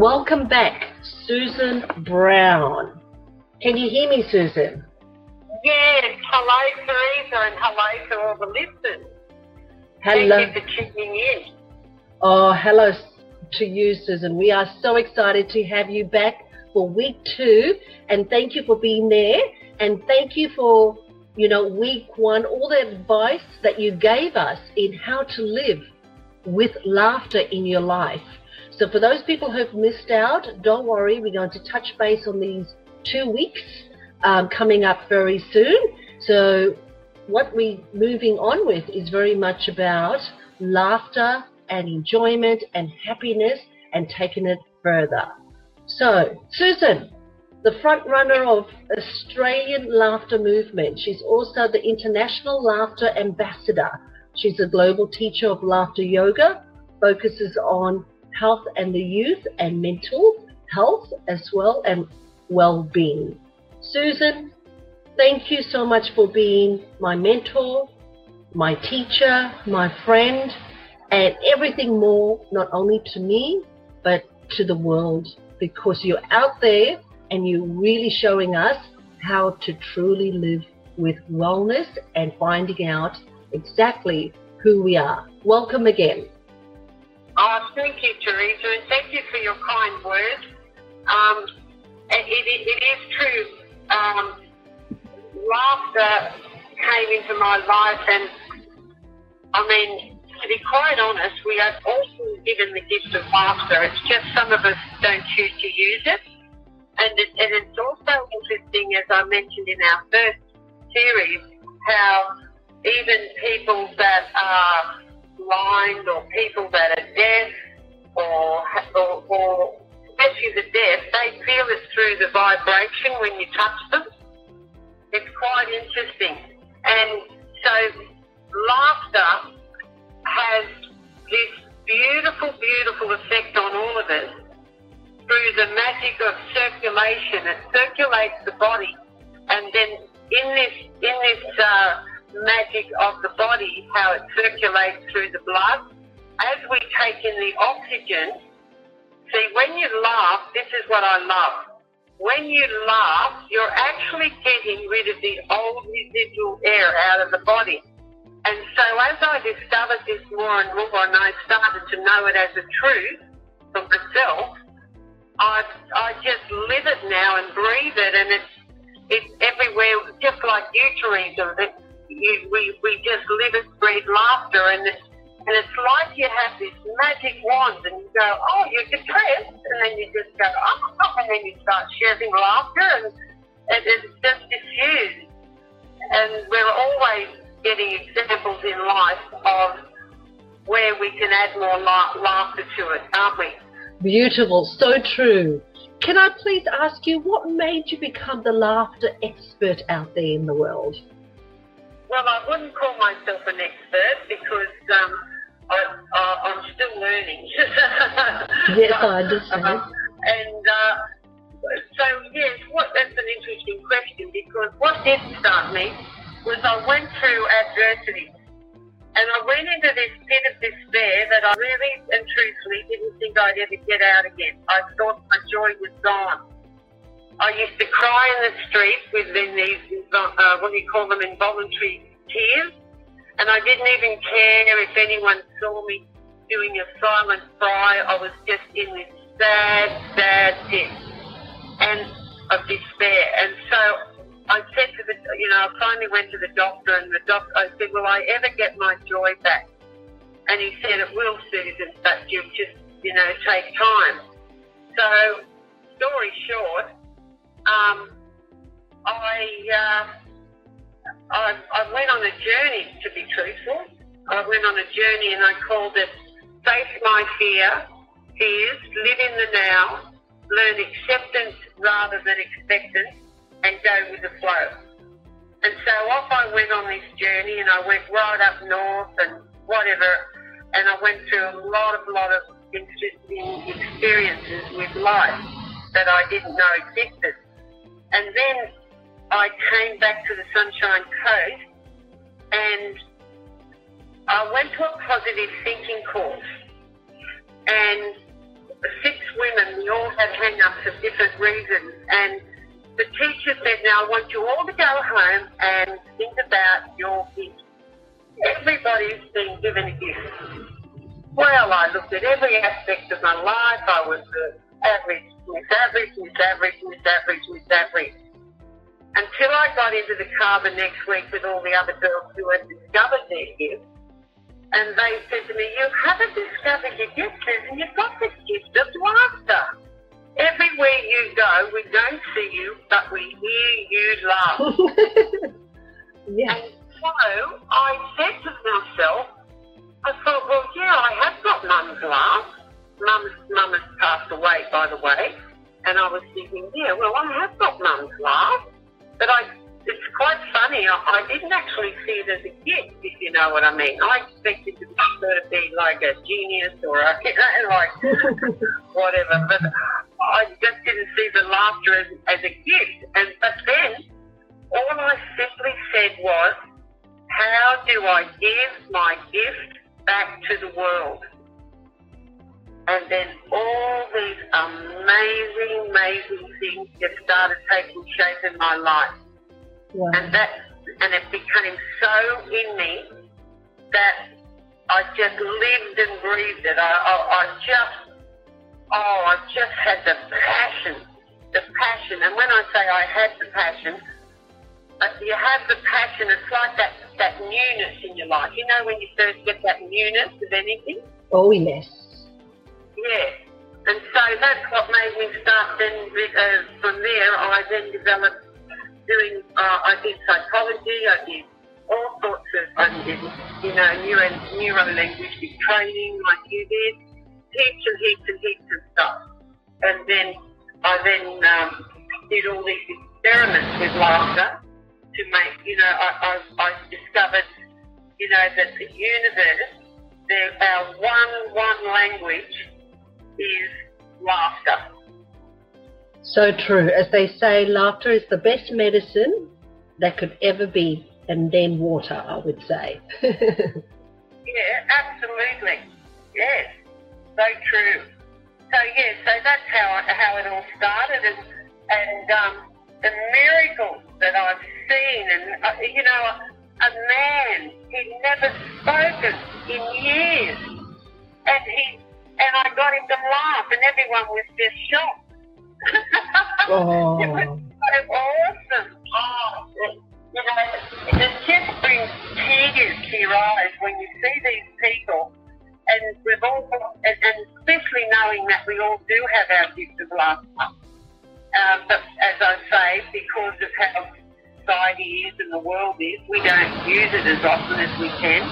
Welcome back, Susan Brown. Can you hear me, Susan? Yes. Hello, Teresa, and hello to all the listeners. Hello. Thank you for tuning in. Oh, hello to you, Susan. We are so excited to have you back for week two, and thank you for being there. And thank you for, you know, week one, all the advice that you gave us in how to live with laughter in your life. So for those people who've missed out, don't worry. We're going to touch base on these two weeks um, coming up very soon. So what we're moving on with is very much about laughter and enjoyment and happiness and taking it further. So, Susan, the front runner of Australian Laughter Movement. She's also the International Laughter Ambassador. She's a global teacher of laughter yoga, focuses on health and the youth and mental health as well and well-being. Susan, thank you so much for being my mentor, my teacher, my friend, and everything more, not only to me, but to the world, because you're out there and you're really showing us how to truly live with wellness and finding out exactly who we are. Welcome again. Oh, thank you, Teresa, and thank you for your kind words. Um, it, it, it is true. Um, laughter came into my life, and I mean, to be quite honest, we are also given the gift of laughter. It's just some of us don't choose to use it. And, it, and it's also interesting, as I mentioned in our first series, how even people that are blind or people that are deaf or, or, or especially the deaf, they feel it through the vibration when you touch them. It's quite interesting. And so laughter has this beautiful, beautiful effect on all of us through the magic of circulation. It circulates the body, and then in this in this uh, magic of the body, how it circulates through the blood, as we take in the oxygen. See, when you laugh, this is what I love. When you laugh, you're actually getting rid of the old residual air out of the body. And so as I discovered this more and more and I started to know it as a truth for myself, I, I just live it now and breathe it and it's, it's everywhere, just like you, Teresa. It, you, we, we just live it, breathe laughter and and it's like you have this magic wand and you go, oh, you're depressed. And then you just go, oh, and then you start sharing laughter and, and it's just diffused. And we're always getting examples in life of where we can add more la- laughter to it, aren't we? Beautiful, so true. Can I please ask you what made you become the laughter expert out there in the world? Well, I wouldn't call myself an expert because um, I, am still learning. yes, I understand. Um, and uh, so, yes, what, that's an interesting question because what did start me was I went through adversity. And I went into this pit of despair that I really and truthfully didn't think I'd ever get out again. I thought my joy was gone. I used to cry in the street with these, uh, what do you call them, involuntary tears. And I didn't even care if anyone saw me doing a silent cry. I was just in this sad, sad pit and of despair. And so I said to the, you know, I finally went to the doctor, and the doctor, I said, will I ever get my joy back? And he said, it will, Susan, but you just, you know, take time. So, story short, um, I, uh, I, I went on a journey, to be truthful. I went on a journey and I called it Face My Fear, Fears, Live in the Now, Learn Acceptance rather than Expectance, and go with the flow. And so off I went on this journey and I went right up north and whatever and I went through a lot of lot of interesting experiences with life that I didn't know existed. And then I came back to the Sunshine Coast and I went to a positive thinking course. And six women, we all had hang-ups for different reasons. And the teacher said, now I want you all to go home and think about your gift. Everybody's been given a gift. Well, I looked at every aspect of my life. I was the average, miss average, miss average, miss average, miss average. Until I got into the car the next week with all the other girls who had discovered their gift. And they said to me, you haven't discovered your gift, Susan. You've got the gift of laughter. Everywhere you go, we don't see you, but we hear you laugh. yes. And so I said to myself, I thought, well, yeah, I have got mum's laugh. Mum's mum has passed away, by the way. And I was thinking, yeah, well, I have got mum's laugh. But I, it's quite funny. I, I didn't actually see it as a gift, if you know what I mean. I expected to her to be like a genius or a, you know, like whatever. But I just didn't see the laughter as, as a gift. And but then all I simply said was, how do I give my gift back to the world? And then all these amazing, amazing things just started taking shape in my life. Wow. And that and it became so in me that I just lived and breathed it. I, I, I just oh, I just had the passion. The passion. And when I say I had the passion, you have the passion, it's like that, that newness in your life. You know when you first get that newness of anything? Oh, yes. Yeah. And so that's what made me start then, uh, from there, I then developed doing, uh, I did psychology, I did all sorts of, I did, you know, neuro, neuro-linguistic training like you did, heaps and heaps and heaps of stuff. And then I then um, did all these experiments with laughter to make, you know, I, I, I discovered, you know, that the universe, there, our one, one language is laughter. So true. As they say, laughter is the best medicine that could ever be, and then water, I would say. Yeah, absolutely. Yes, so true. So yeah, so that's how how it all started, and and um, the miracles that I've seen, and uh, you know, a, a man he'd never spoken in years, and he and I got him to laugh, and everyone was just shocked. Oh. It was so awesome. Oh, it- you know, it just brings tears to your eyes when you see these people, and we've all got, and, and especially knowing that we all do have our gift of laughter. Um, but as I say, because of how society is and the world is, we don't use it as often as we can.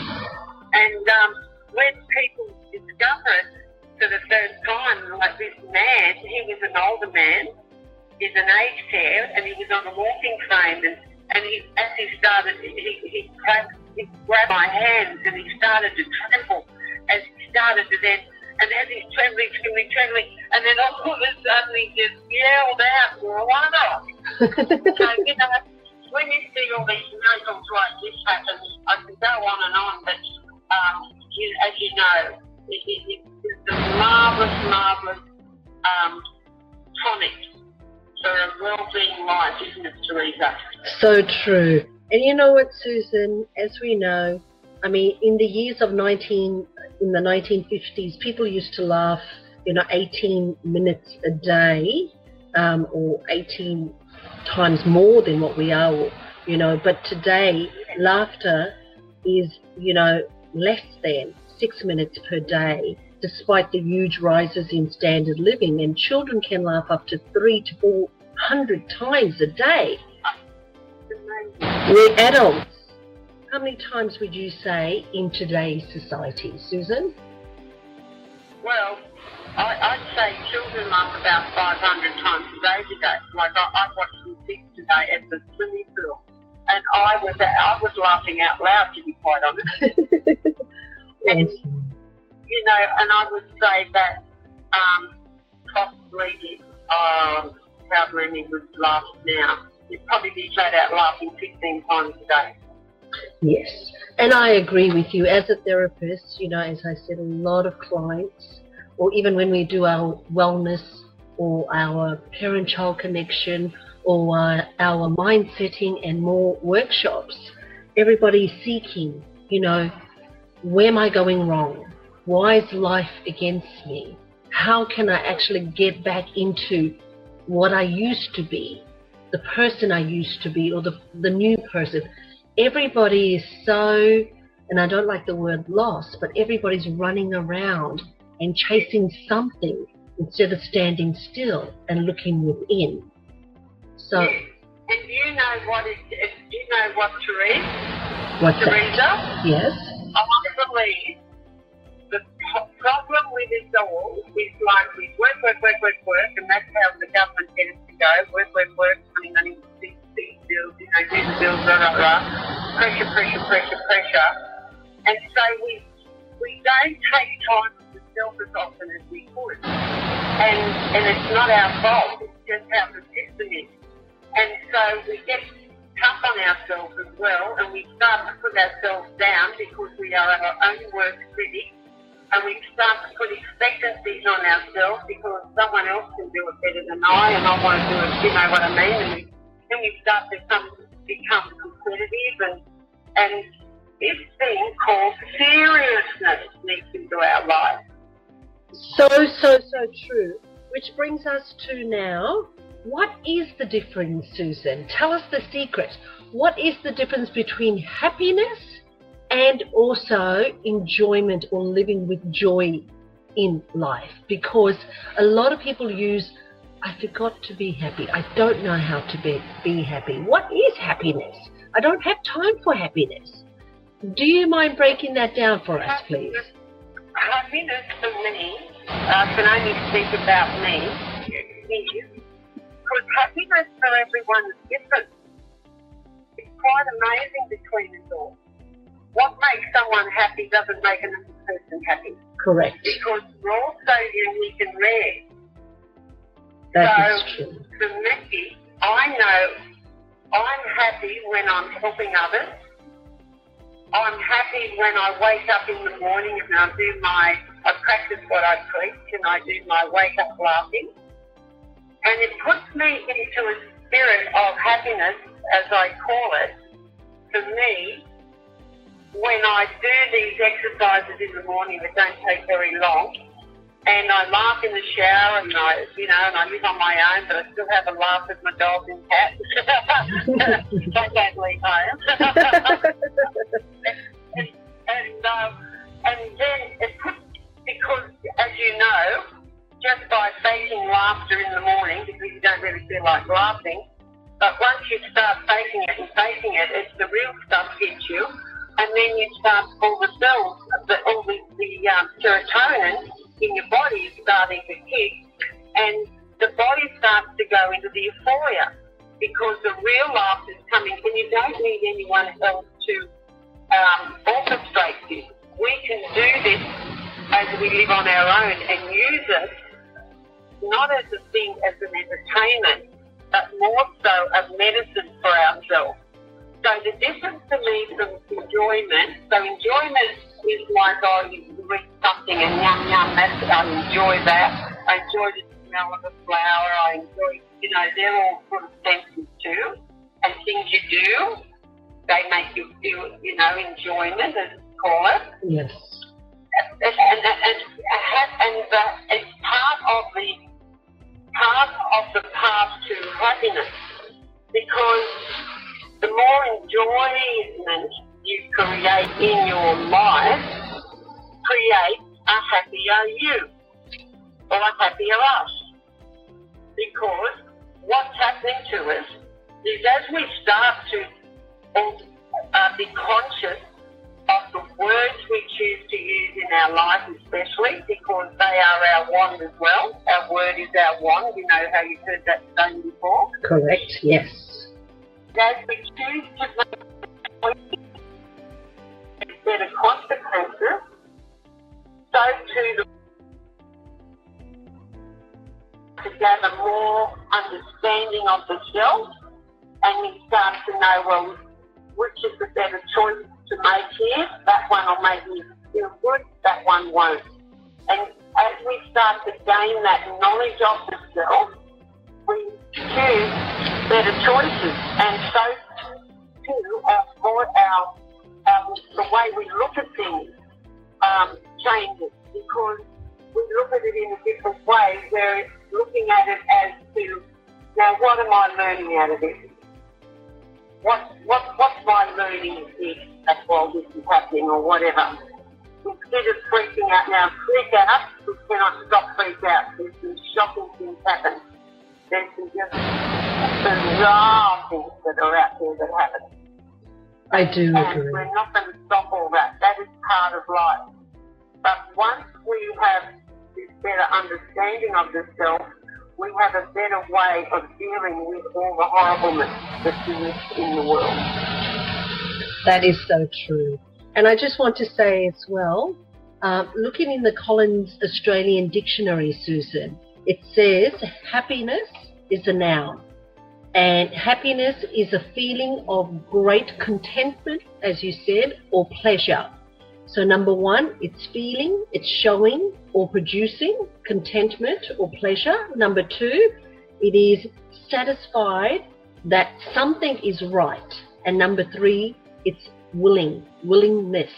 And um, when people discover it for the first time, like this man, he was an older man, he's an aged care, and he was on a walking frame, and, and he, as he started, he, he, grabbed, he grabbed my hands and he started to tremble as he started to then, and as he's trembling, trembling, trembling, and then all of a sudden he just yelled out, off. so, you know, when you see all these miracles like this happen, I could go on and on, but um, you, as you know, it, it's a marvellous, marvellous um, tonic for a well-being life, isn't it, Teresa? So true. And you know what, Susan, as we know, I mean, in the years of 19, in the 1950s, people used to laugh, you know, 18 minutes a day, um, or 18 times more than what we are, you know. But today, laughter is, you know, less than six minutes per day, despite the huge rises in standard living. And children can laugh up to three to four hundred times a day. We're adults. How many times would you say in today's society, Susan? Well, I, I'd say children laugh about 500 times a day today. Like I, I watched some kids today at the swimming pool, and I was I was laughing out loud to be quite honest. and you know, and I would say that um, possibly um, however many would laugh now. You'd probably be flat out laughing 15 times a day. Yes, and I agree with you. As a therapist, you know, as I said, a lot of clients or even when we do our wellness or our parent-child connection or uh, our mind setting and more workshops, everybody's seeking, you know, where am I going wrong? Why is life against me? How can I actually get back into what I used to be, the person I used to be, or the, the new person? Everybody is so, and I don't like the word lost, but everybody's running around and chasing something instead of standing still and looking within. So. Yes. And you know what is, if you know what, Therese? What's Teresa? that? Yes. I believe the problem with us all is like we work, work, work, work, work, and that's how the government gets to go. Work, work, work, money, money, big bills, you know, do the bills, blah, blah, blah. Pressure, pressure, pressure, pressure. And so we we don't take time to self as often as we could. And and it's not our fault, it's just how the system is. And so we get tough on ourselves as well, and we start to put ourselves down because we are our own worst critic, and we start to put expectancies on ourselves because someone else can do it better than I, and I want to do it. You know what I mean? And we, then we start to become, become competitive, and and this thing called seriousness needs into our life. So, so, so true. Which brings us to now. What is the difference, Susan? Tell us the secret. What is the difference between happiness and also enjoyment or living with joy in life? Because a lot of people use, I forgot to be happy. I don't know how to be, be happy. What is happiness? I don't have time for happiness. Do you mind breaking that down for us, please? Happiness for me, I can only speak about me, is because happiness for everyone is different. It's quite amazing between us all. What makes someone happy doesn't make another person happy Correct. because we're all so unique and rare. That is So- true. For me, I know I'm happy when I'm helping others. I'm happy when I wake up in the morning and I do my, I practice what I preach and I do my wake up laughing. And it puts me into a spirit of happiness, as I call it, for me, when I do these exercises in the morning that don't take very long, and I laugh in the shower, and I, you know, and I live on my own, but I still have a laugh with my dog and cat. I don't leave home. and and, um, and then it puts, because as you know, just by faking laughter in the morning, because you don't really feel like laughing, but once you start faking it and faking it, it's the real stuff hits you, and then you start all the cells, the, all the, the um, serotonin in your body is starting to kick, and the body starts to go into the euphoria because the real laughter is coming, and you don't need anyone else to um, orchestrate this. We can do this as we live on our own and use it not as a thing, as an entertainment, but more so a medicine for ourselves. So the difference to me from enjoyment, so enjoyment is like, oh, you read something and yum yum, that's, I enjoy that. I enjoy the smell of the flower. I enjoy, you know, they're all sort of senses too. And things you do, they make you feel, you know, enjoyment, as we call it Yes. and and and and, and the, it's part of the part of the path to happiness. Because the more enjoyment you create in your life creates a happier you or a happier us. Because what's happening to us is as we start to uh, be conscious of the words we choose to use in our life, especially because they are our wand as well. Our word is our wand. You know how you've heard that saying before. Correct. Yes. As we choose to instead of consequences, so too the to gather more understanding of the self, and we start to know well which is the better choice to make here. That one will make me feel good. That one won't. And as we start to gain that knowledge of the self, we choose better choices. And so too, our, our, our, the way we look at things um, changes because we look at it in a different way where looking at it as to, now what am I learning out of this? What, what, what's my learning if that's while this is happening or whatever? Instead of freaking out now, freak out, we cannot stop freak out. There's some shocking things happen. There's some just bizarre things that are out there that happen. I do And agree. we're not going to stop all that. That is part of life. But once we have this better understanding of the self, we have a better way of dealing with all the horribleness that in the world. That is so true. And I just want to say as well, um, looking in the Collins Australian Dictionary, Susan, it says happiness is a noun. And happiness is a feeling of great contentment, as you said, or pleasure. So, number one, it's feeling, it's showing or producing contentment or pleasure. Number two, it is satisfied that something is right. And number three, it's willing, willingness,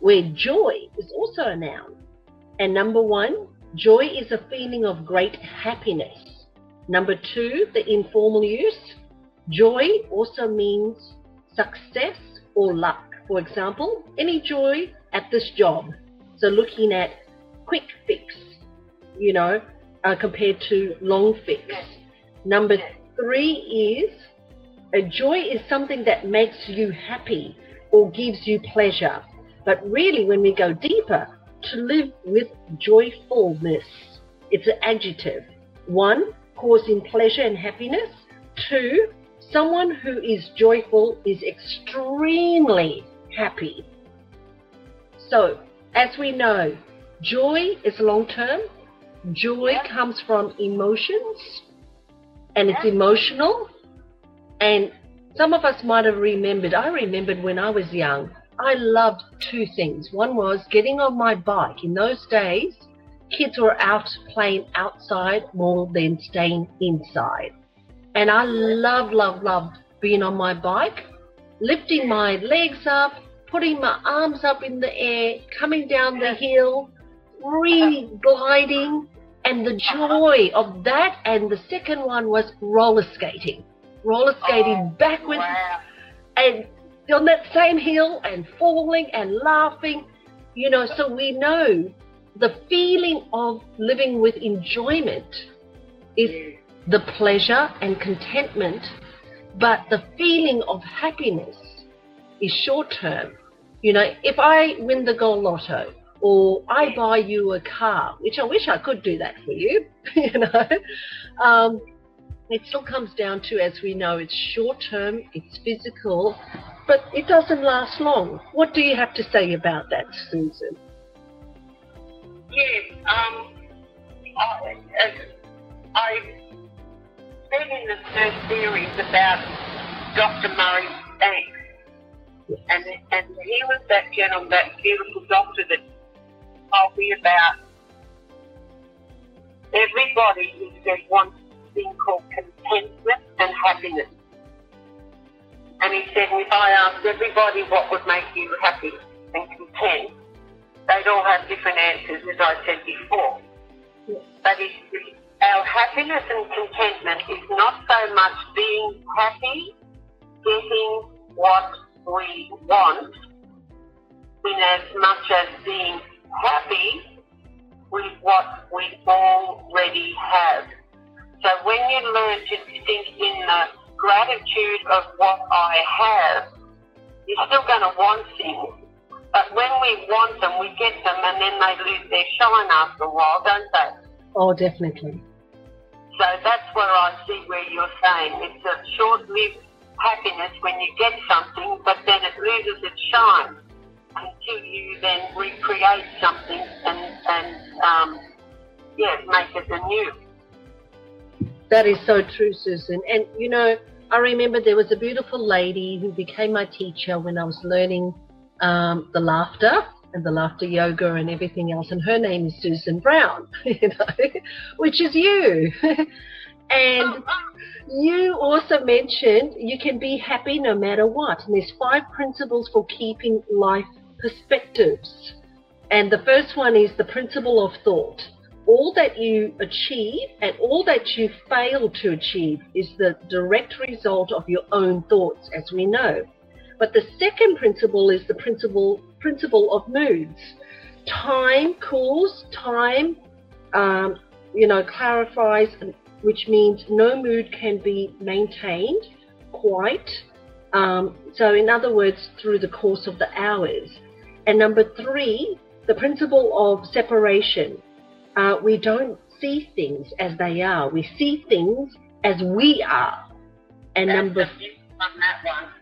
where joy is also a noun. And number one, joy is a feeling of great happiness. Number two, the informal use, joy also means success or luck. For example, any joy at this job. So looking at quick fix, you know, uh, compared to long fix. Number three is a joy is something that makes you happy or gives you pleasure. But really, when we go deeper, to live with joyfulness, it's an adjective. One, causing pleasure and happiness. Two, someone who is joyful is extremely happy. So, as we know, joy is long term. Joy Yeah. comes from emotions and it's emotional. And some of us might have remembered, I remembered when I was young, I loved two things. One was getting on my bike. In those days, kids were out playing outside more than staying inside. And I loved, loved, loved being on my bike, lifting my legs up, putting my arms up in the air, coming down the hill, really gliding, and the joy of that. And the second one was roller skating, roller skating Oh, backwards Wow. and on that same hill and falling and laughing, you know, so we know the feeling of living with enjoyment is the pleasure and contentment, but the feeling of happiness is short term. You know, if I win the gold lotto or I buy you a car, which I wish I could do that for you, you know, um, it still comes down to, as we know, it's short term, it's physical, but it doesn't last long. What do you have to say about that, Susan? Yes, um, I, I said in the first series about Dr. Murray Banks, and and he was that gentleman, that beautiful doctor that told me about everybody. He said wants a thing called contentment and happiness. And he said, if I asked everybody what would make you happy and content, they'd all have different answers, as I said before. But it's, it's, our happiness and contentment is not so much being happy, getting what we want, in as much as being happy with what we already have. So when you learn to think in the gratitude of what I have, you're still going to want things. But when we want them, we get them and then they lose their shine after a while, don't they? Oh, definitely. So that's where I see where you're saying it's a short-lived happiness when you get something, but then it loses its shine until you then recreate something and, and um, yeah, make it anew. That is so true, Susan. And you know, I remember there was a beautiful lady who became my teacher when I was learning um, the laughter and the laughter yoga and everything else. And her name is Susan Brown, you know, which is you. and you also mentioned you can be happy no matter what. And there's five principles for keeping life perspectives. And the first one is the principle of thought. All that you achieve and all that you fail to achieve is the direct result of your own thoughts, as we know. But the second principle is the principle principle of moods. Time cools, time, um, you know, clarifies, which means no mood can be maintained quite. Um, so, in other words, through the course of the hours. And number three, the principle of separation. Uh, we don't see things as they are. We see things as we are. And number on that one.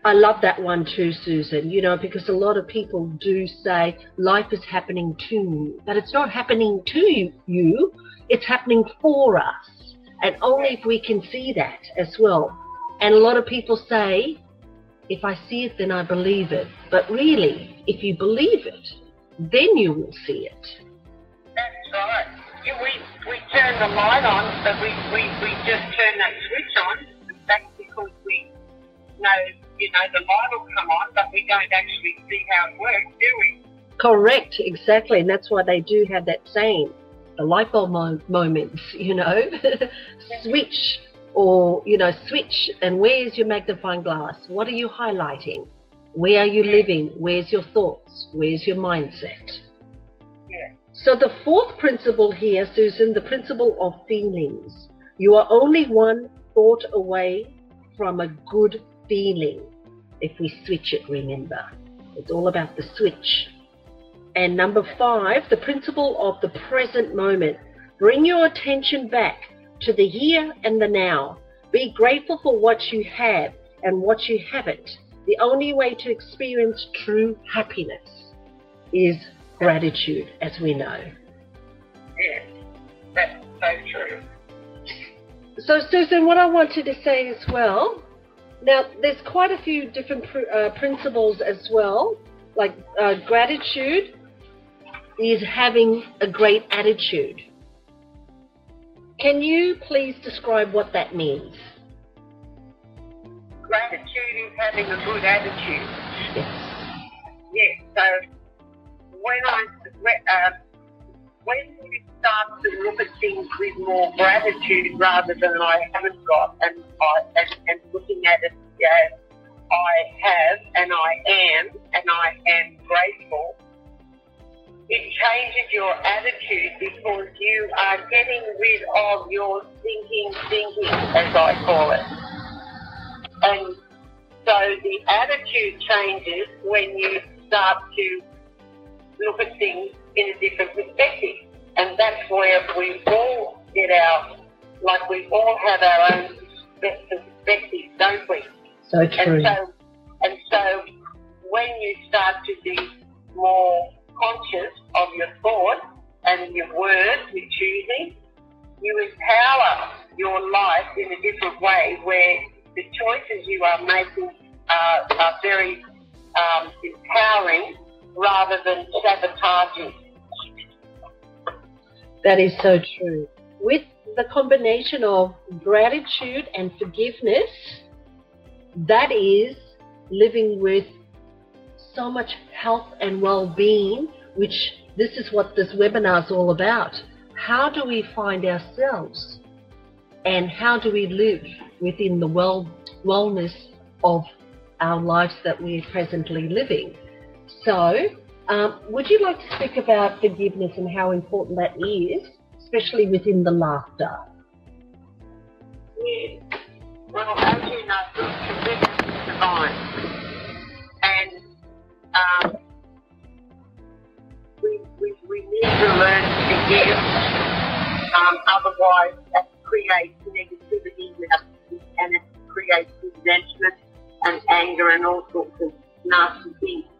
I love that one too, Susan, you know, because a lot of people do say life is happening to me, but it's not happening to you, it's happening for us. And only if we can see that as well. And a lot of people say, if I see it, then I believe it. But really, if you believe it, then you will see it. That's right. Yeah, we, we turn the light on, but we, we, we just turn that switch on. That's because we know, you know, the light will come on, but we don't actually see how it works, do we? Correct, exactly. And that's why they do have that saying, the light bulb mo- moments, you know, switch or, you know, switch and where's your magnifying glass? What are you highlighting? Where are you living? Where's your thoughts? Where's your mindset? Yeah. So the fourth principle here, Susan, the principle of feelings. You are only one thought away from a good feeling. If we switch it, remember. It's all about the switch. And number five, the principle of the present moment. Bring your attention back to the here and the now. Be grateful for what you have and what you haven't. The only way to experience true happiness is gratitude, as we know. Yeah. That's so true. So, Susan, what I wanted to say as well, now there's quite a few different pr- uh, principles as well, like uh, gratitude is having a great attitude. Can you please describe what that means? Gratitude is having a good attitude. Yes. Yeah, so when I uh, when you start to look at things with more gratitude rather than I haven't got, and I and, and looking at it as I have and I am and I am grateful, it changes your attitude because you are getting rid of your thinking thinking, as I call it. And so the attitude changes when you start to look at things in a different perspective. And that's where we all get our, like we all have our own perspectives, don't we? So true. And so, and so when you start to be more conscious of your thoughts and your words you're choosing, you empower your life in a different way where the choices you are making are, are very um, empowering rather than sabotaging. That is so true. With the combination of gratitude and forgiveness, that is living with so much health and well-being, which this is what this webinar is all about. How do we find ourselves and how do we live within the well wellness of our lives that we're presently living? So, um, would you like to speak about forgiveness and how important that is, especially within the laughter? Yeah. Well, as you know, forgiveness is divine. And um, we, we, we need to learn to forgive. Um, otherwise, that creates negativity and it creates resentment and anger and all sorts of nasty things.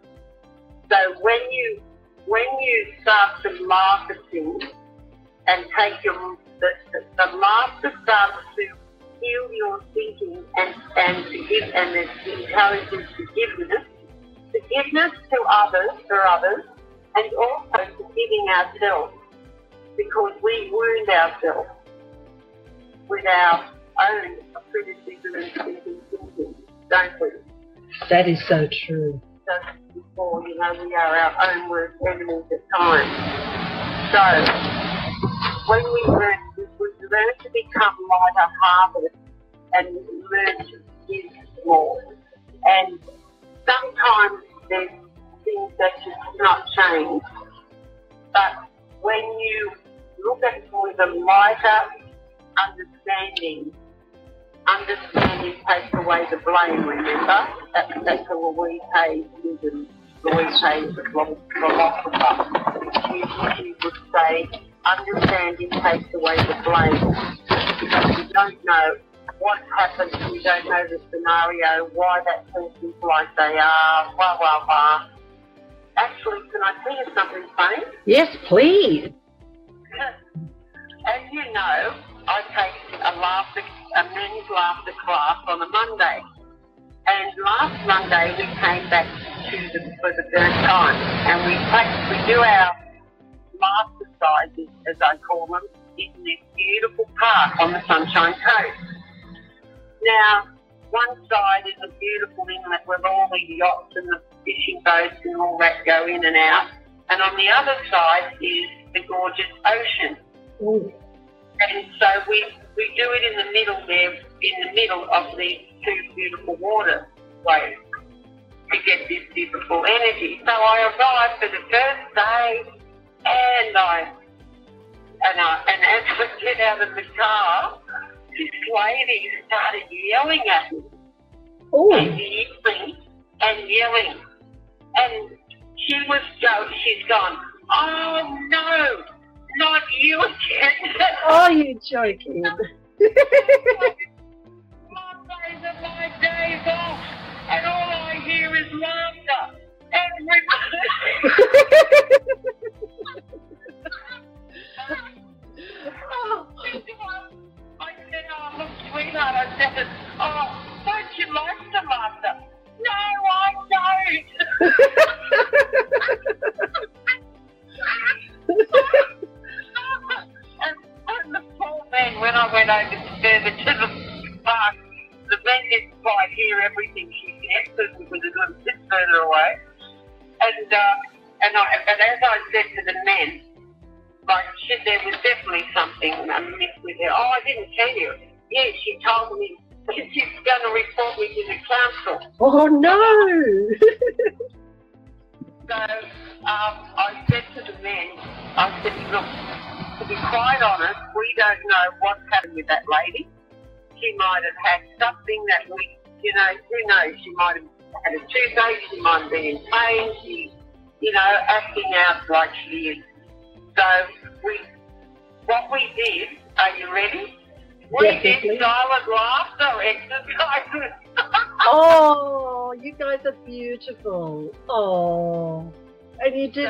So when you when you start to things and take your the, the, the laughter starts to heal your thinking and and to give and it encourages forgiveness. Forgiveness to others for others and also forgiving ourselves because we wound ourselves with our own criticism and thinking, don't we? That is so true. Just before, you know, we are our own worst enemies at times. So, when we learn, we learn to become lighter-hearted and learn to give more. And sometimes there's things that just not change. But when you look at it with a lighter understanding, understanding takes away the blame, remember? That, that's a Louise Hay ism. Louise Hay is a philosopher. She, she would say, understanding takes away the blame. Because you don't know what happened, you don't know the scenario, why that person's like they are, blah, blah, blah. Actually, can I tell you something funny? Yes, please. As you know, I take a laughter, a men's laughter class on a Monday. And last Monday we came back to the, for the third time, and we we do our laughter sizes, as I call them, in this beautiful park on the Sunshine Coast. Now, one side is a beautiful inlet with all the yachts and the fishing boats and all that go in and out, and on the other side is the gorgeous ocean. Ooh. And so we, we do it in the middle there, in the middle of these two beautiful waterways to get this beautiful energy. So I arrived for the first day and I and I and as I get out of the car, this lady started yelling at me Ooh. and yelling and yelling. And she was go she's gone, Oh no, not you again. Oh, you joking? Mondays are my days off, and all I hear is laughter. Everybody. oh, I said, oh, look, sweetheart, I said, oh, don't you like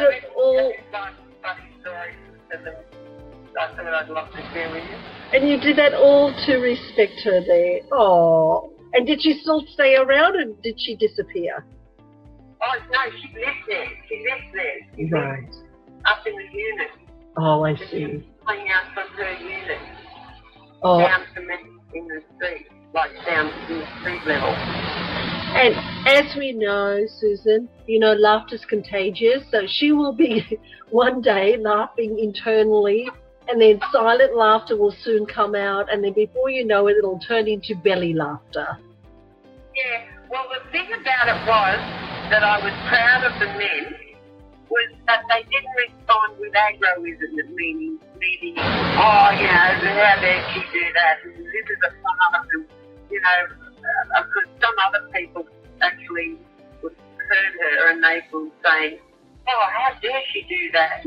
and you did it all, funny story, and then that's what I'd love to share with you. and you did that all to respect her there. Oh, and did she still stay around, or did she disappear? Oh no, she lived there. She lived there. She lived Right. up in the unit. Oh, I She see. playing out from her unit Oh, down to me in the street, like down to the street level. And as we know, Susan, you know, laughter's contagious. So she will be one day laughing internally, and then silent laughter will soon come out, and then before you know it, it'll turn into belly laughter. Yeah. Well, the thing about it was that I was proud of the men was that they didn't respond with agroism, meaning, meaning, oh, you know, how dare she do that? This is a farm, you know, uh, because some other people actually heard her and they were saying, oh, how dare she do that?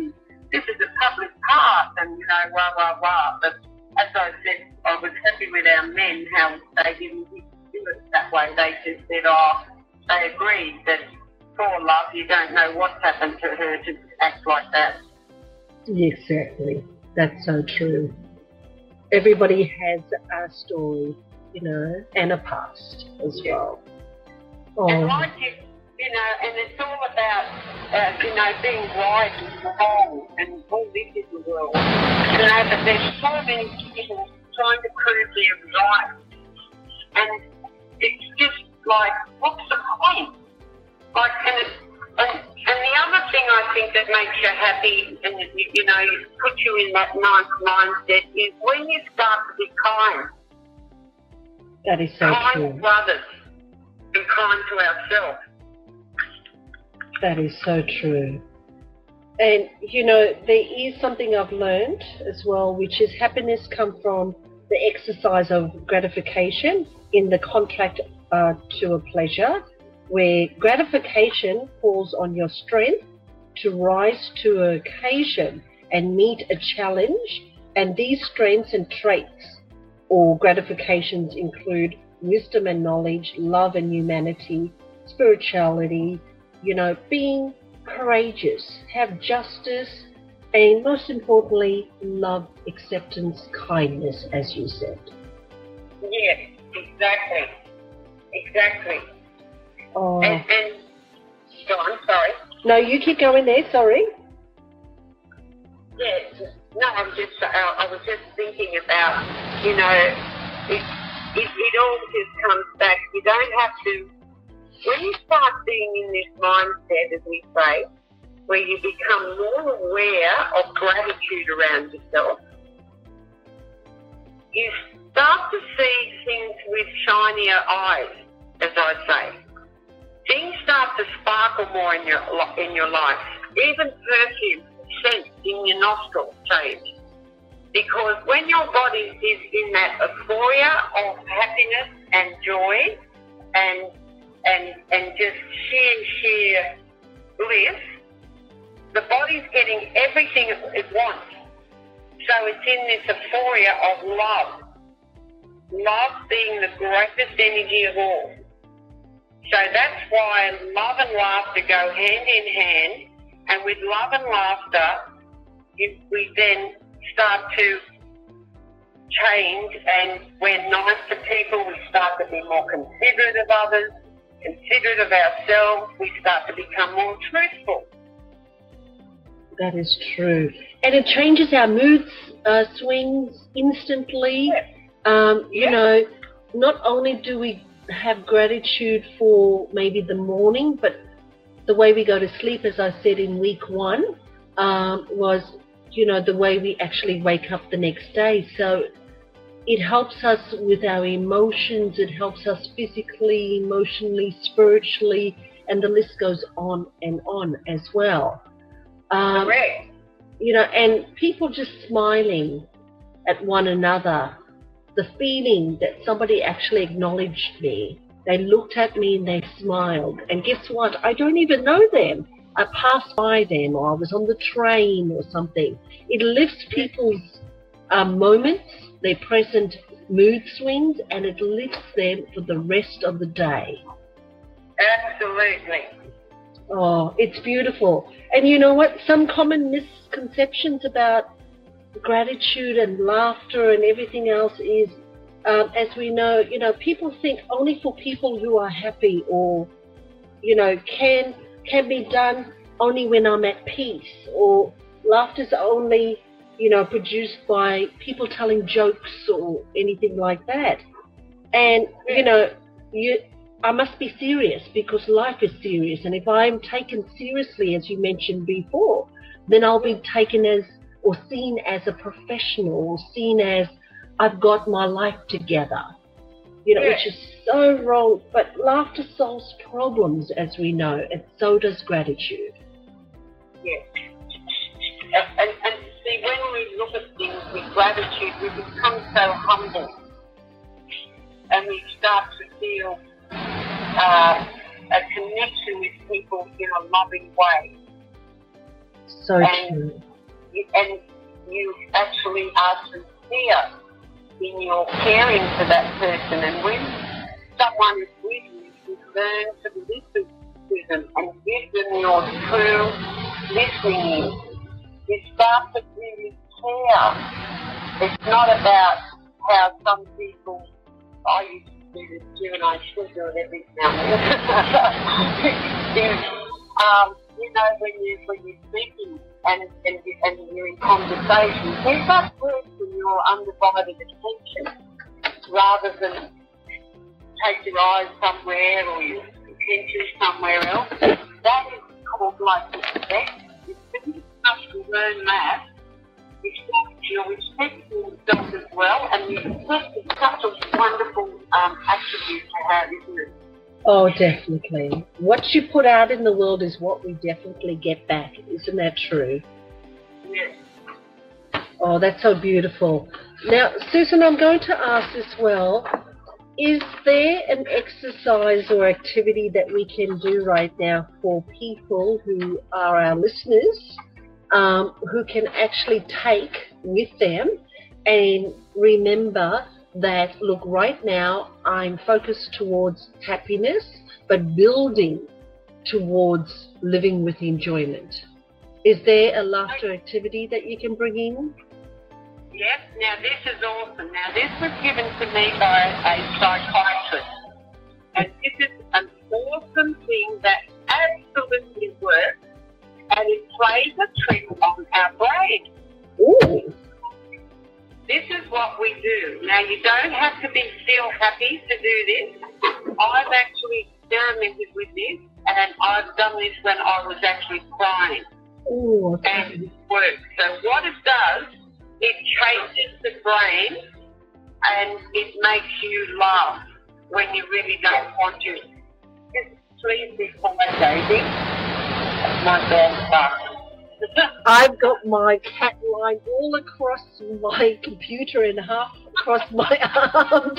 This is a public park, and, you know, blah, blah, blah. But as I said, I was happy with our men, how they didn't do it that way. They just said, oh, they agreed that poor love, you don't know what's happened to her to act like that. Exactly. That's so true. Everybody has a story, you know, and a past as well. And Oh, like you, you know, and it's all about, uh, you know, being right and wrong and all this in the world. You know, but there's so many people trying to prove they're right. And it's just like, what's the point? Like, and, it, and, and the other thing I think that makes you happy and, you know, puts you in that nice mindset is when you start to be kind. That is so kind true. to others and kind to ourselves. That is so true. And you know, there is something I've learned as well, which is happiness come from the exercise of gratification in the contract uh, to a pleasure, where gratification calls on your strength to rise to an occasion and meet a challenge. And these strengths and traits or gratifications include wisdom and knowledge, love and humanity, spirituality, you know, being courageous, have justice, and most importantly, love, acceptance, kindness, as you said. Yes, exactly. Exactly. Oh, And, and go on, sorry. no, you keep going there, sorry. Yes. No, I'm just, uh, I was just thinking about, you know, it, it, it all just comes back. You don't have to, when you start being in this mindset, as we say, where you become more aware of gratitude around yourself, you start to see things with shinier eyes, as I say. Things start to sparkle more in your in your life. Even perfume, scent in your nostrils change. Because when your body is in that euphoria of happiness and joy and and and just sheer sheer bliss, the body's getting everything it wants. So it's in this euphoria of love. Love being the greatest energy of all. So that's why love and laughter go hand in hand. And with love and laughter, you, we then start to change and we're nice to people. We start to be more considerate of others, considerate of ourselves. We start to become more truthful. That is true. And it changes our mood uh, swings instantly. Um, you Yeah. know, not only do we have gratitude for maybe the morning, but the way we go to sleep, as I said in week one, um, was, you know, the way we actually wake up the next day. So it helps us with our emotions, it helps us physically, emotionally, spiritually, and the list goes on and on as well. Um, Correct. you know, and people just smiling at one another, the feeling that somebody actually acknowledged me. They looked at me and they smiled. And guess what? I don't even know them. I passed by them or I was on the train or something. It lifts people's um, moments, their present mood swings, and it lifts them for the rest of the day. Absolutely. Oh, it's beautiful. And you know what? Some common misconceptions about gratitude and laughter and everything else is, um, as we know, you know, people think only for people who are happy or, you know, can can be done only when I'm at peace or laughter's only, you know, produced by people telling jokes or anything like that. And you know, you I must be serious because life is serious. And if I'm taken seriously, as you mentioned before, then I'll be taken as or seen as a professional or seen as I've got my life together. You know, Yeah. which is so wrong. But laughter solves problems, as we know, and so does gratitude. Yes. And, and, and see, when we look at things with gratitude, we become so humble. And we start to feel uh, a connection with people in a loving way. So And- true. And you actually are sincere in your caring for that person. And when someone is with you, you learn to listen to them and give them your true listening. You start to really care. It's not about how some people, I used to do this. you and I still do it every now and then. um, you know, when you when you're speaking and and, you, and you're in conversation, there's that in your undivided attention rather than take your eyes somewhere or your attention somewhere else. That is called like respect. It's tough to learn that. You're respecting yourself as well, and respect is such a wonderful um, attribute to have, isn't it? Oh, definitely. What you put out in the world is what we definitely get back. Isn't that true? Yes. Oh, that's so beautiful. Now, Susan, I'm going to ask as well is there an exercise or activity that we can do right now for people who are our listeners um, who can actually take with them and remember that look right now I'm focused towards happiness but building towards living with enjoyment. Is there a laughter activity that you can bring in? Yes, now this is awesome. Now this was given to me by a psychiatrist. And this is an awesome thing that absolutely works and it plays a trick on our brain. Ooh. This is what we do. Now you don't have to be still happy to do this. I've actually experimented with this and I've done this when I was actually crying. Ooh, okay. And it works. So what it does it changes the brain and it makes you laugh when you really don't want to. Please be quiet, Daisy. My dog's barking. I've got my cat line all across my computer and half across my arm.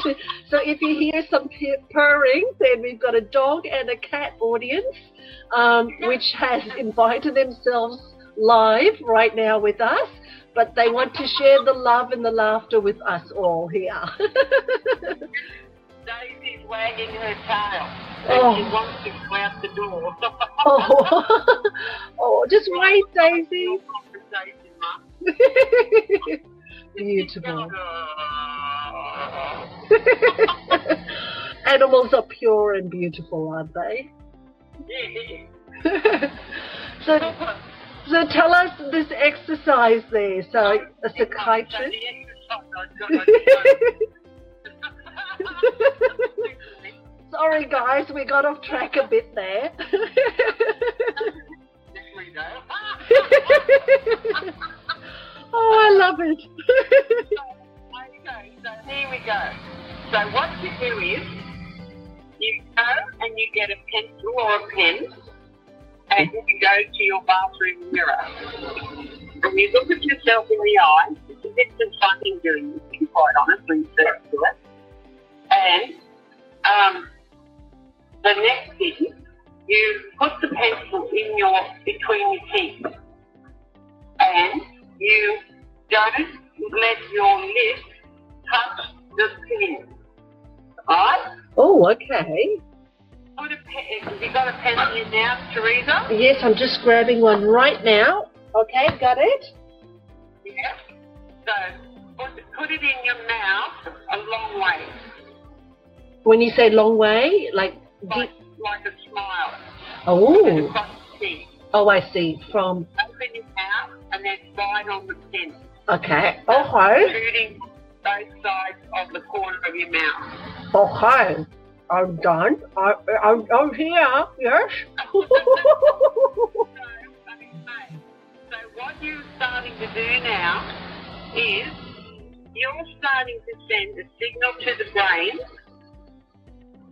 so if you hear some purring, then we've got a dog and a cat audience, um, which has invited themselves live right now with us but they want to share the love and the laughter with us all here. Daisy's wagging her tail. And oh. she wants to go out the door. oh. oh, just wait, Daisy. Beautiful. Uh, Animals are pure and beautiful, aren't they? so so tell us this exercise there. So a psychiatrist. Sorry guys, we got off track a bit there. oh, I love it. so here we go. So what you do is you go and you get a pencil or a pen and you go to your bathroom mirror and you look at yourself in the eye. A bit confronting doing this, to be quite honest, when you first do it. And um, the next thing, you put the pencil in your between your teeth, and you don't let your lips touch the pen. Right? Oh, okay. Put a pen, have you got a pen in mouth, Teresa? Yes, I'm just grabbing one right now. Okay, got it? Yeah. So put, put it in your mouth a long way. When you say long way, like like, like a smile. Oh. Oh, I see. From open your mouth and then right on the pen. Okay. Okay. Shooting both sides of the corner of your mouth. Okay. I'm done. I, I'm, I'm here. Yes. so what you're starting to do now is you're starting to send a signal to the brain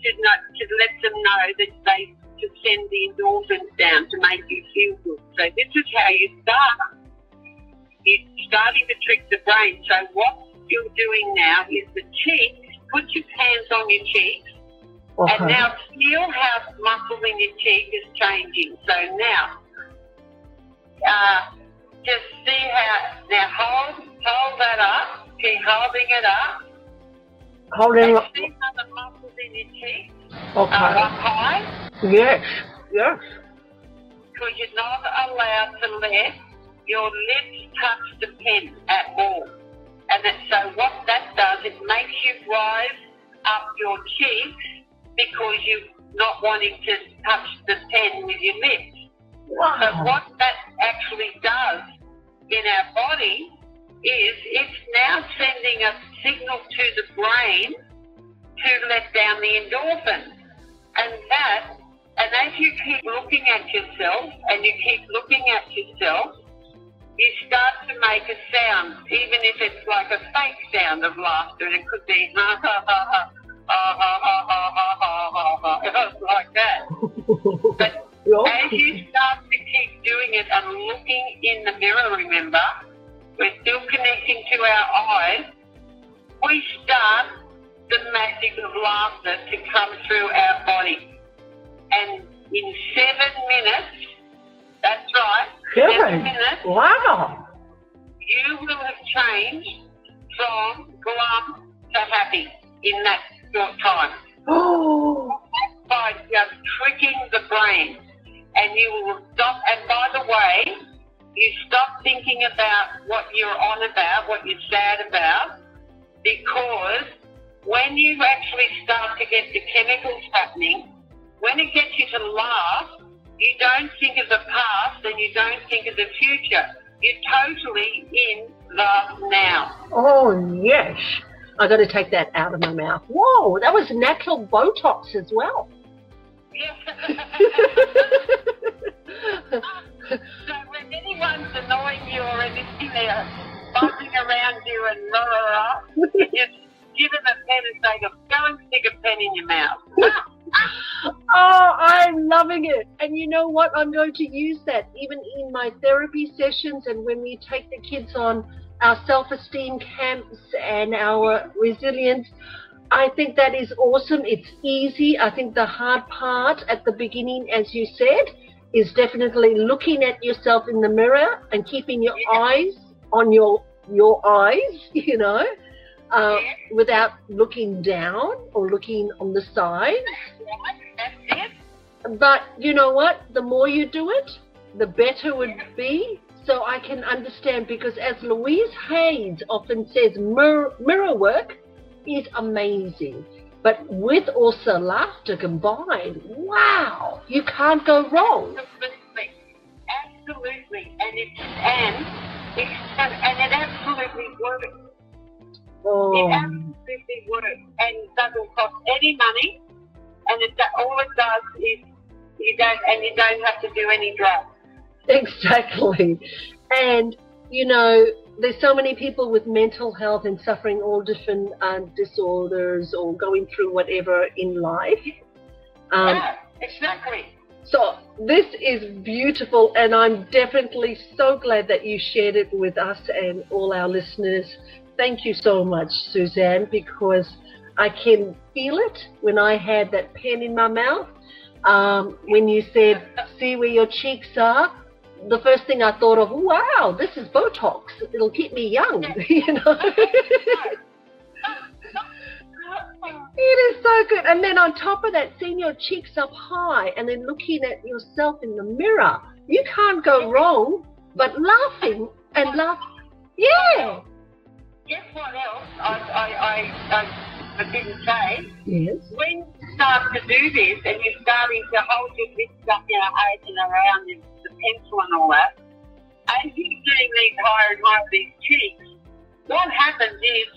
to, not, to let them know that they to send the endorphins down to make you feel good. So this is how you start. You're starting to trick the brain. So what you're doing now is the cheek, Put your hands on your cheeks Okay. And now feel how muscle in your cheek is changing. So now, uh, just see how, now hold, hold that up. Keep holding it up. Holding up. See how the muscles your cheek okay. Uh, are up? Yes, yes. Because you're not allowed to let your lips touch the pen at all. And it, so what that does, it makes you rise up your cheeks because you're not wanting to touch the pen with your lips. So Wow. what that actually does in our body is it's now sending a signal to the brain to let down the endorphins. And that, and as you keep looking at yourself and you keep looking at yourself, you start to make a sound, even if it's like a fake sound of laughter. It could be ha ha ha ha. Ha ha ha ha ha ha ha like that. But as you start to keep doing it and looking in the mirror, remember, we're still connecting to our eyes, we start the magic of laughter to come through our body. And in seven minutes, that's right, seven Seven. minutes, Wow. you will have changed from glum to happy in that short time Oh. by just tricking the brain. And you will stop, and by the way, you stop thinking about what you're on about, what you're sad about, because when you actually start to get the chemicals happening, when it gets you to laugh, you don't think of the past and you don't think of the future. You're totally in the now. Oh, yes. I got to take that out of my mouth. Whoa, that was natural Botox as well. Yeah. So when anyone's annoying you or anything, they're bumping around you and you just give them a pen and say, go and stick a pen in your mouth. oh, I'm loving it. And you know what? I'm going to use that even in my therapy sessions and when we take the kids on our self esteem camps and our resilience. I think that is awesome. It's easy. I think the hard part at the beginning, as you said, is definitely looking at yourself in the mirror and keeping your eyes on your your eyes, you know, uh, Yeah. without looking down or looking on the side. But you know what? The more you do it, the better would be. So I can understand because, as Louise Hayes often says, mirror, mirror work is amazing. But with also laughter combined, wow, you can't go wrong. Absolutely. Absolutely. And it's, and, it, and it. It Oh, absolutely works. And doesn't cost any money. And it, all it does is you don't, and you don't have to do any drugs. exactly. And, you know, there's so many people with mental health and suffering all different um, disorders or going through whatever in life. Um, yeah, exactly. So this is beautiful, and I'm definitely so glad that you shared it with us and all our listeners. Thank you so much, Suzanne, because I can feel it when I had that pen in my mouth. Um, when you said, "See where your cheeks are," the first thing I thought of, "Wow, this is Botox. It'll keep me young," you know. It is so good. And then on top of that, seeing your cheeks up high and then looking at yourself in the mirror, you can't go wrong but laughing and laugh. Yeah. Guess what else I, I, I, I, didn't say? Yes. When you start to do this and you're starting to hold your lips up in your eyes and around the, the pencil and all that, as you're doing these higher and higher these cheeks, what happens is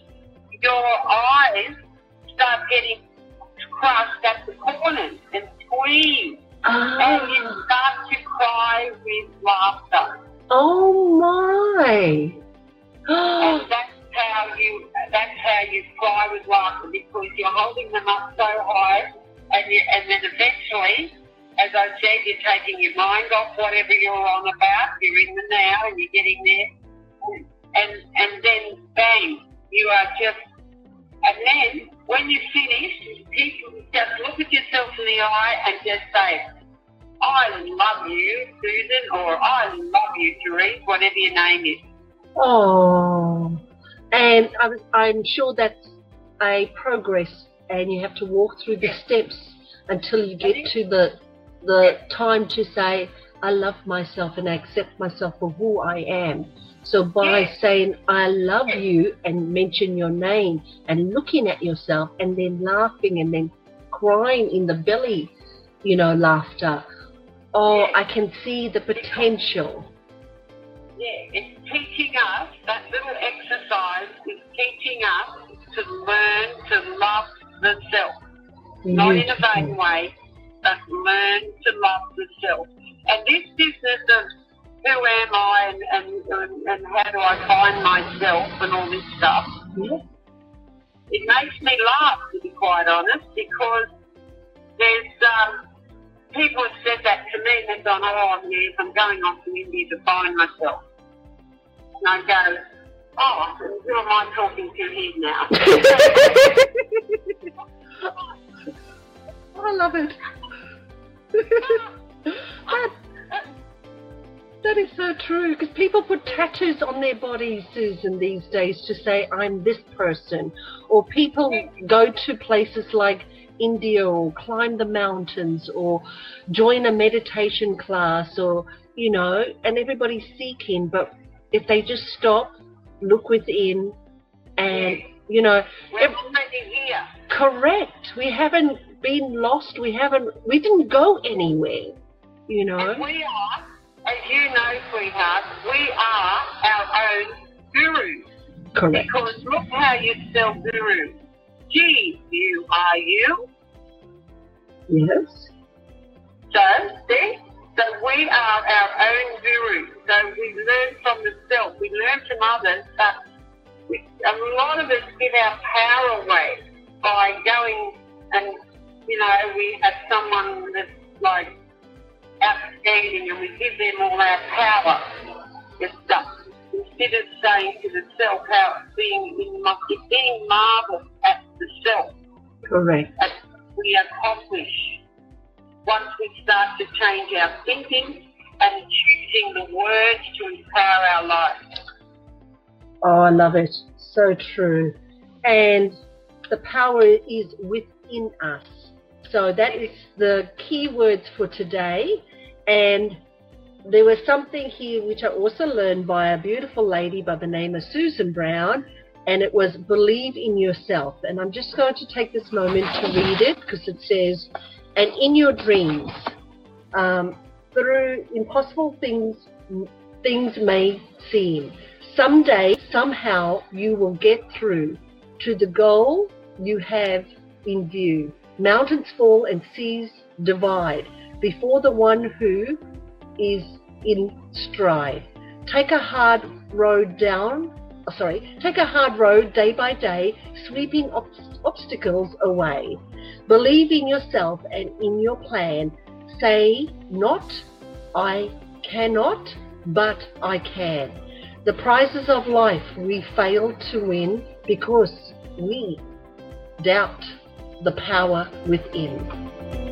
your eyes start getting crushed at the corners and squeezed, and you Ah. start to cry with laughter. Oh my. And that's how you that's how you fly with laughter because you're holding them up so high and you and then eventually, as I said, you're taking your mind off whatever you're on about, you're in the now and you're getting there. And and then bang, you are just and then when you finish, people just look at yourself in the eye and just say, I love you, Susan, or I love you, Therese, whatever your name is. Oh. And I'm, I'm sure that's a progress and you have to walk through the steps until you get to the the time to say, I love myself and I accept myself for who I am. So by saying I love you and mention your name and looking at yourself and then laughing and then crying in the belly, you know, laughter. Oh, I can see the potential. Yeah, it's teaching us, that little exercise is teaching us to learn to love the self. Not in a vain way, but learn to love the self. And this business of who am I and, and, and, how do I find myself and all this stuff, Yeah. it makes me laugh, to be quite honest, because there's um, people have said that to me and they've gone, oh, yes, I'm going off to India to find myself. And I go, oh, who am I talking to here now? I love it. that, that is so true because people put tattoos on their bodies, Susan, these days to say, I'm this person. Or people go to places like India or climb the mountains or join a meditation class or, you know, and everybody's seeking. But if they just stop, look within, and, you know, We're already here. Correct. We haven't been lost. We haven't. We didn't go anywhere. You And know. we are, as you know, sweetheart, we are our own gurus. Correct. Because look how you spell guru. G U R U. Yes. So, see? So we are our own guru. So we learn from the self. We learn from others, but we, a lot of us give our power away by going and, you know, we have someone that's like outstanding and we give them all our power and stuff. Instead of saying to the self how it's being, it's being marveled at the self Correct. that we accomplish once we start to change our thinking and choosing the words to empower our lives. Oh, I love it. So true. And the power is within us. So that is the key words for today. And there was something here which I also learned by a beautiful lady by the name of Susan Brown, and it was believe in yourself. And I'm just going to take this moment to read it because it says, and in your dreams, um, through impossible things, things may seem. Someday, somehow, you will get through to the goal you have in view. Mountains fall and seas divide before the one who is in stride. Take a hard road down, sorry, take a hard road day by day, sweeping ob- obstacles away. Believe in yourself and in your plan. Say not, I cannot, but I can. The prizes of life we fail to win because we doubt the power within.